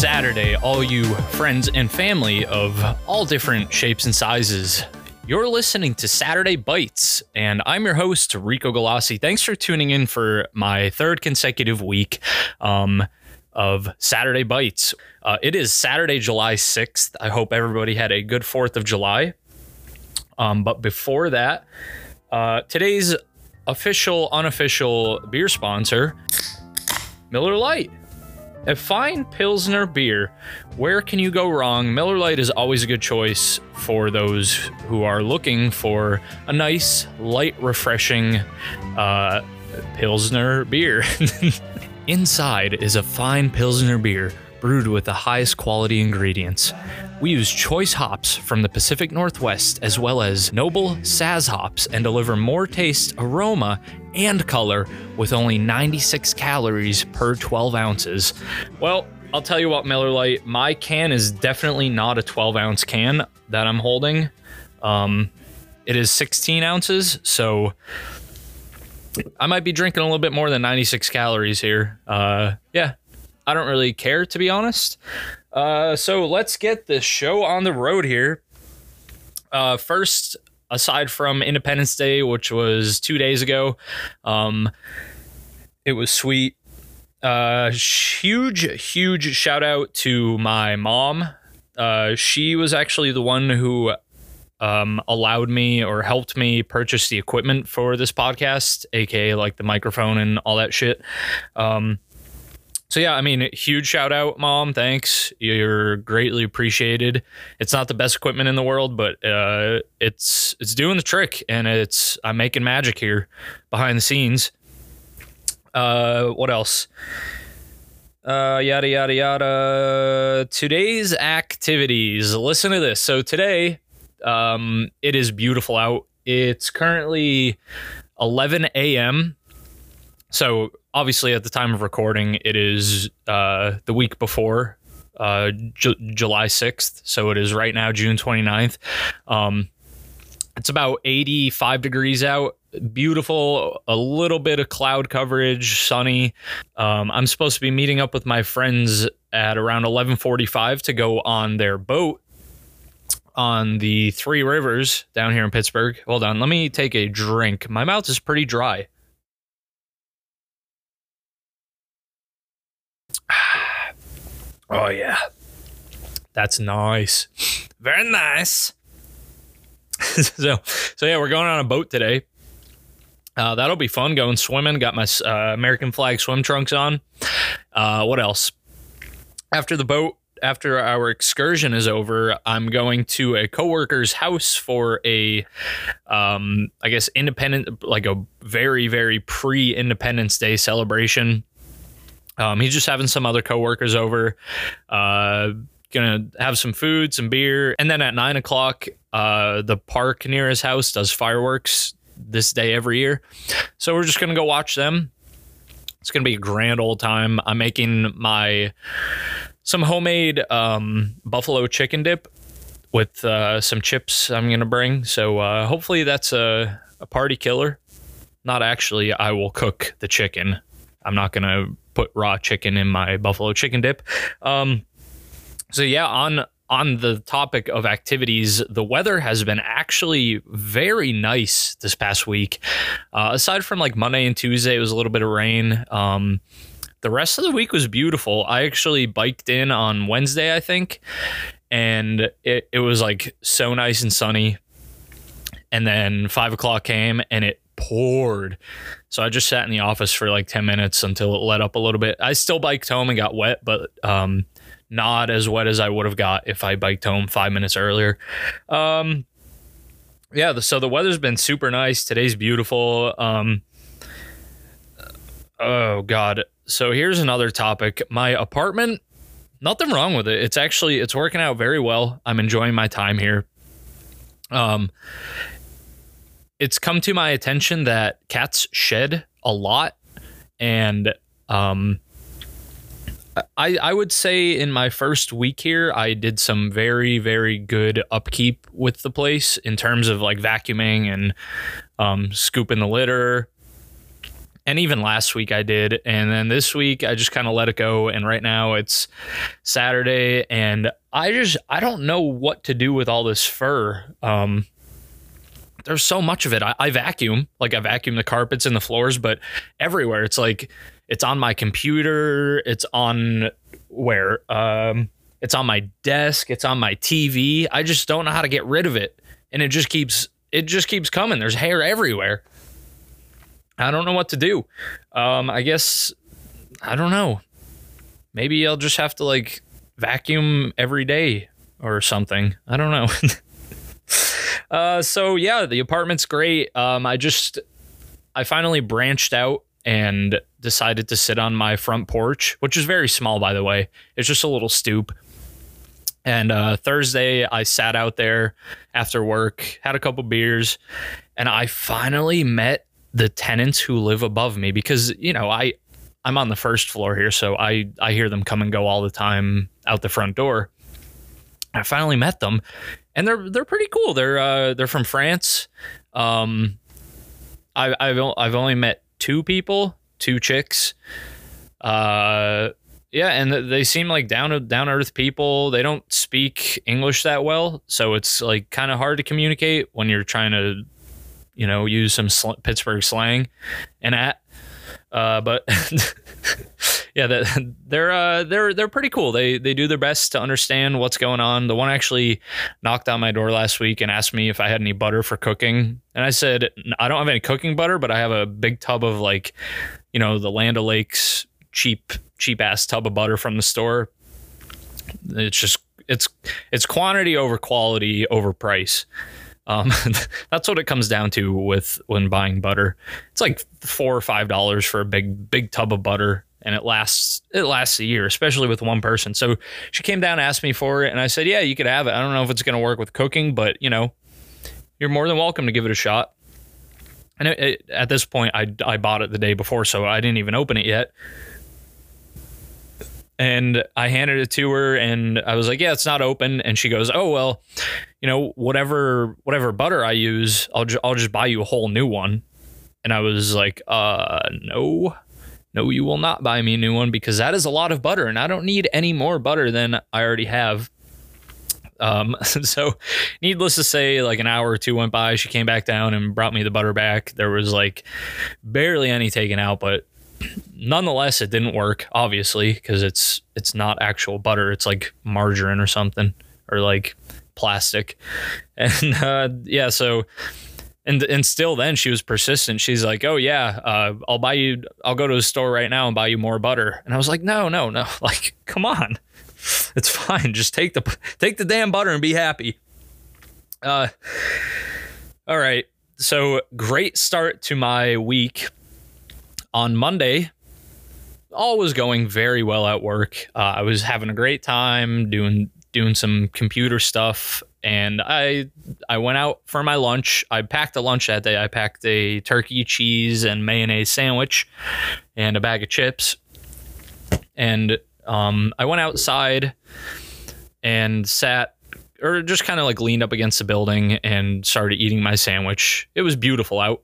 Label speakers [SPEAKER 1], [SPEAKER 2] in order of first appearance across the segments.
[SPEAKER 1] Saturday, all you friends and family of all different shapes and sizes. You're listening to Saturday Bites, and I'm your host, Rico Galassi. Thanks for tuning in for my third consecutive week um, of Saturday Bites. Uh, it is Saturday, July 6th. I hope everybody had a good 4th of July. Um, but before that, uh, today's official, unofficial beer sponsor, Miller Lite. A fine Pilsner beer. Where can you go wrong? Miller Lite is always a good choice for those who are looking for a nice, light, refreshing uh, Pilsner beer. Inside is a fine Pilsner beer brewed with the highest quality ingredients. We use choice hops from the Pacific Northwest as well as noble Saaz hops and deliver more taste, aroma, and color with only 96 calories per 12 ounces. Well, I'll tell you what, Miller Lite, my can is definitely not a 12 ounce can that I'm holding. Um, it is 16 ounces, so I might be drinking a little bit more than 96 calories here. Uh, yeah, I don't really care to be honest. Uh, so let's get the show on the road here. Uh, first, aside from Independence Day, which was two days ago, um, it was sweet. Uh, huge, huge shout out to my mom. Uh, she was actually the one who um, allowed me or helped me purchase the equipment for this podcast, aka like the microphone and all that shit. Um, so yeah, I mean, huge shout out, mom. Thanks. You're greatly appreciated. It's not the best equipment in the world, but uh, it's it's doing the trick, and it's I'm making magic here behind the scenes. Uh, what else? Uh, yada yada yada. Today's activities. Listen to this. So today, um, it is beautiful out. It's currently 11 a.m. So obviously, at the time of recording, it is uh, the week before uh, J- July 6th. So it is right now, June 29th. Um, it's about 85 degrees out. Beautiful, a little bit of cloud coverage, sunny. Um, I'm supposed to be meeting up with my friends at around 11:45 to go on their boat on the Three Rivers down here in Pittsburgh. Hold on, let me take a drink. My mouth is pretty dry. Oh yeah. That's nice. Very nice. so so yeah, we're going on a boat today. Uh, that'll be fun going swimming. Got my uh, American flag swim trunks on. Uh, what else? After the boat, after our excursion is over, I'm going to a coworker's house for a, um, I guess, independent, like a very, very pre Independence Day celebration. Um, he's just having some other coworkers over. Uh, gonna have some food, some beer, and then at nine o'clock, uh, the park near his house does fireworks this day every year. So we're just gonna go watch them. It's gonna be a grand old time. I'm making my some homemade um, buffalo chicken dip with uh, some chips I'm gonna bring. So uh, hopefully that's a, a party killer. Not actually. I will cook the chicken. I'm not gonna put raw chicken in my buffalo chicken dip. Um, so yeah, on on the topic of activities, the weather has been actually very nice this past week. Uh, aside from like Monday and Tuesday, it was a little bit of rain. Um, the rest of the week was beautiful. I actually biked in on Wednesday, I think, and it, it was like so nice and sunny. And then five o'clock came and it poured. So I just sat in the office for like 10 minutes until it let up a little bit. I still biked home and got wet, but um, not as wet as I would have got if I biked home five minutes earlier. Um, yeah, so the weather's been super nice. Today's beautiful. Um, oh, God. So here's another topic. My apartment, nothing wrong with it. It's actually, it's working out very well. I'm enjoying my time here. Um, it's come to my attention that cats shed a lot and um I, I would say in my first week here, I did some very, very good upkeep with the place in terms of like vacuuming and um, scooping the litter. and even last week I did. And then this week I just kind of let it go. And right now it's Saturday and I just, I don't know what to do with all this fur. Um, there's so much of it. I, I vacuum, like I vacuum the carpets and the floors, but everywhere it's like, it's on my computer. It's on where, um, it's on my desk. It's on my TV. I just don't know how to get rid of it. And it just keeps, it just keeps coming. There's hair everywhere. I don't know what to do. Um, I guess I don't know. Maybe I'll just have to like vacuum every day or something. I don't know. uh, so yeah, the apartment's great. Um, I just I finally branched out and decided to sit on my front porch, which is very small, by the way. It's just a little stoop. And uh, Thursday, I sat out there after work, had a couple beers, and I finally met the tenants who live above me because you know I I'm on the first floor here, so I I hear them come and go all the time out the front door. I finally met them, and they're they're pretty cool. They're uh, they're from France. Um, I, I've I've only met two people, two chicks. Uh, yeah, and they seem like down down earth people. They don't speak English that well, so it's like kind of hard to communicate when you're trying to you know, use some sl- Pittsburgh slang and at. Uh, but yeah, they're uh, they're they're pretty cool. They they do their best to understand what's going on. The one actually knocked on my door last week and asked me if I had any butter for cooking, and I said I don't have any cooking butter, but I have a big tub of like, you know, the Land O'Lakes cheap cheap ass tub of butter from the store. It's just it's it's quantity over quality over price. Um, that's what it comes down to with when buying butter. It's like four or five dollars for a big big tub of butter, and it lasts it lasts a year, especially with one person. So she came down, asked me for it, and I said, "Yeah, you could have it. I don't know if it's going to work with cooking, but you know, you're more than welcome to give it a shot." And it, it, at this point, I I bought it the day before, so I didn't even open it yet and I handed it to her and I was like, "Yeah, it's not open." And she goes, "Oh, well, you know, whatever whatever butter I use, I'll just I'll just buy you a whole new one." And I was like, "Uh, no. No, you will not buy me a new one because that is a lot of butter and I don't need any more butter than I already have." Um, so needless to say, like an hour or two went by. She came back down and brought me the butter back. There was like barely any taken out, but nonetheless, it didn't work. Obviously, because it's it's not actual butter. It's like margarine or something, or like plastic. And uh, yeah, so and and still then she was persistent. She's like, "Oh yeah, uh, I'll buy you. I'll go to the store right now and buy you more butter." And I was like, "No, no, no! Like, come on, it's fine. Just take the take the damn butter and be happy." Uh, all right. So great start to my week on Monday, all was going very well at work. Uh, I was having a great time doing doing some computer stuff, and I I went out for my lunch. I packed a lunch that day. I packed a turkey, cheese, and mayonnaise sandwich, and a bag of chips. And um, I went outside and sat or just kind of like leaned up against the building and started eating my sandwich. It was beautiful out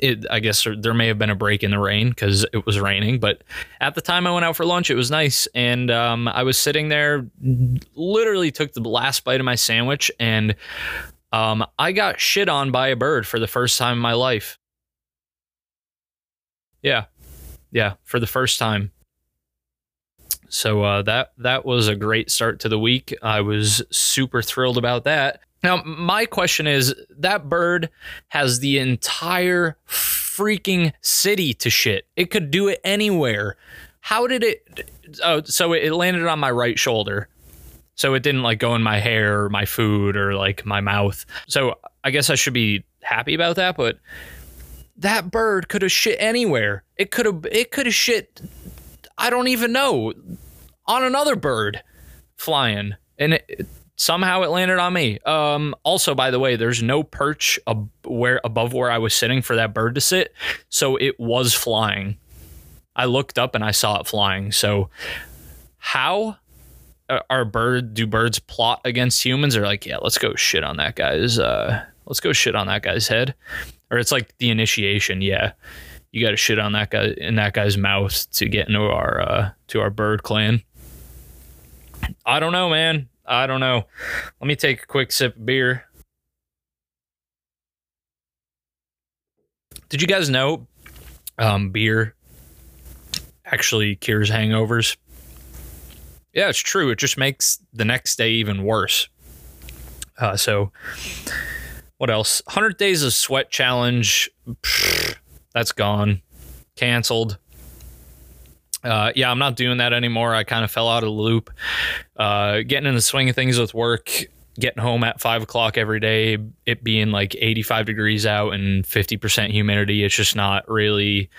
[SPEAKER 1] it, I guess there may have been a break in the rain because it was raining, but at the time I went out for lunch, it was nice. And um, I was sitting there, literally took the last bite of my sandwich, and um, I got shit on by a bird for the first time in my life. Yeah. Yeah. For the first time. So uh, that that was a great start to the week. I was super thrilled about that. Now, my question is that bird has the entire freaking city to shit. It could do it anywhere. How did it? Oh, so it landed on my right shoulder. So it didn't like go in my hair or my food or like my mouth. So I guess I should be happy about that, but that bird could have shit anywhere. It could have it could have shit I don't even know on another bird flying. And it, somehow it landed on me. Um, also, by the way, there's no perch ab- where above where I was sitting for that bird to sit, so it was flying. I looked up and I saw it flying. So, how are bird do birds plot against humans? Or like, yeah, let's go shit on that guy's. Uh, let's go shit on that guy's head. Or it's like the initiation. Yeah, you got to shit on that guy in that guy's mouth to get into our uh, to our bird clan. I don't know, man. I don't know. Let me take a quick sip of beer. Did you guys know um, beer actually cures hangovers? Yeah, it's true. It just makes the next day even worse. Uh, so, what else? 100 Days of Sweat Challenge. Pfft, that's gone. Canceled. Uh, yeah, I'm not doing that anymore. I kind of fell out of the loop. Uh, getting in the swing of things with work, getting home at five o'clock every day, it being like 85 degrees out and 50% humidity. It's just not really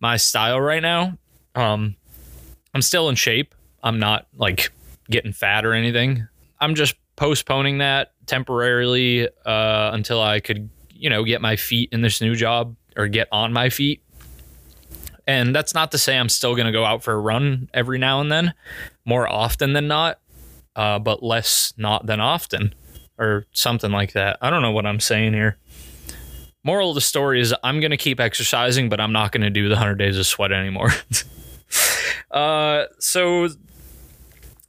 [SPEAKER 1] my style right now. Um, I'm still in shape. I'm not like getting fat or anything. I'm just postponing that temporarily uh, until I could, you know, get my feet in this new job or get on my feet. And that's not to say I'm still going to go out for a run every now and then, more often than not, uh, but less not than often, or something like that. I don't know what I'm saying here. Moral of the story is I'm going to keep exercising, but I'm not going to do the 100 days of sweat anymore. uh, so,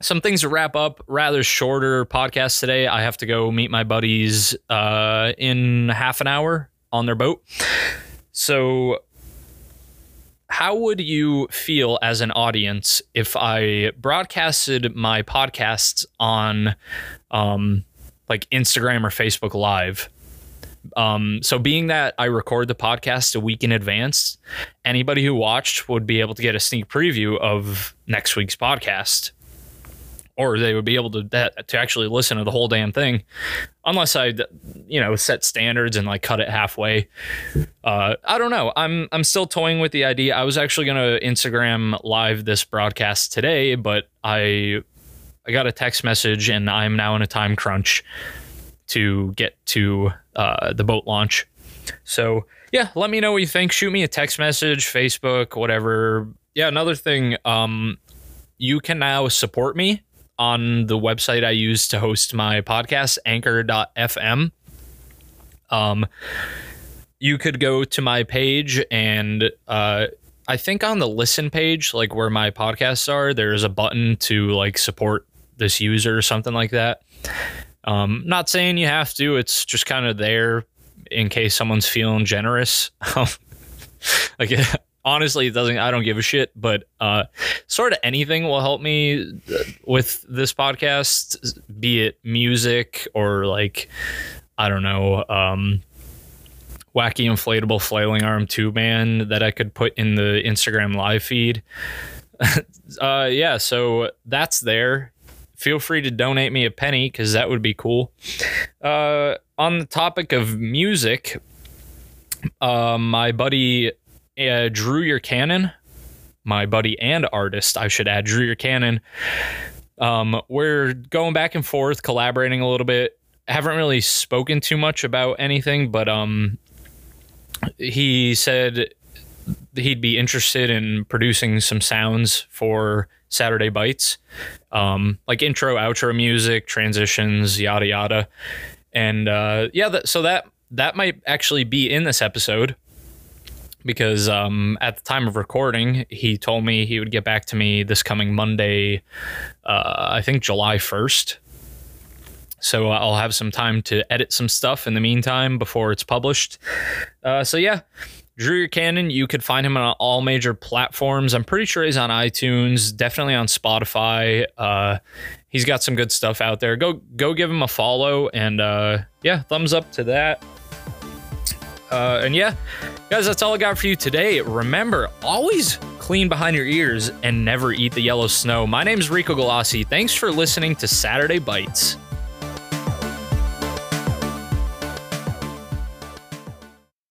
[SPEAKER 1] some things to wrap up. Rather shorter podcast today. I have to go meet my buddies uh, in half an hour on their boat. So, how would you feel as an audience if I broadcasted my podcasts on um, like Instagram or Facebook Live? Um, so, being that I record the podcast a week in advance, anybody who watched would be able to get a sneak preview of next week's podcast or they would be able to to actually listen to the whole damn thing unless i you know set standards and like cut it halfway. Uh, i don't know. I'm i'm still toying with the idea. I was actually to instagram live this broadcast today but i i got a text message and i'm now in a time crunch to get to uh, the boat launch. So yeah let me know what you think. Shoot me a text message facebook whatever. Yeah another thing um you can now support me on the website I use to host my podcast, anchor.fm. Um, you could go to my page and uh, I think on the listen page, like where my podcasts are, there's a button to like support this user or something like that. Um, not saying you have to, it's just kind of there in case someone's feeling generous. like honestly it doesn't i don't give a shit but uh sort of anything will help me with this podcast be it music or like i don't know um wacky inflatable flailing arm tube man that i could put in the instagram live feed. Uh yeah so that's there. Feel free to donate me a penny because that would be cool. Uh on the topic of music uh, my buddy uh, Drew Your Cannon, my buddy and artist, I should add, Drew Your Cannon. Um, we're going back and forth, collaborating a little bit. haven't really spoken too much about anything, but um, he said he'd be interested in producing some sounds for Saturday Bites, um, like intro, outro music, transitions, yada yada, and uh, yeah, so that that might actually be in this episode because um, at the time of recording, he told me he would get back to me this coming Monday, uh, I think July 1st. So I'll have some time to edit some stuff in the meantime before it's published. Uh, so yeah, Drew Your Cannon, you could find him on all major platforms. I'm pretty sure he's on iTunes, definitely on Spotify. Uh, he's got some good stuff out there. Go go give him a follow and uh, yeah, thumbs up to that. Uh, and yeah, guys, that's all I got for you today. Remember, always clean behind your ears and never eat the yellow snow. My name is Rico Galassi. Thanks for listening to Saturday Bites.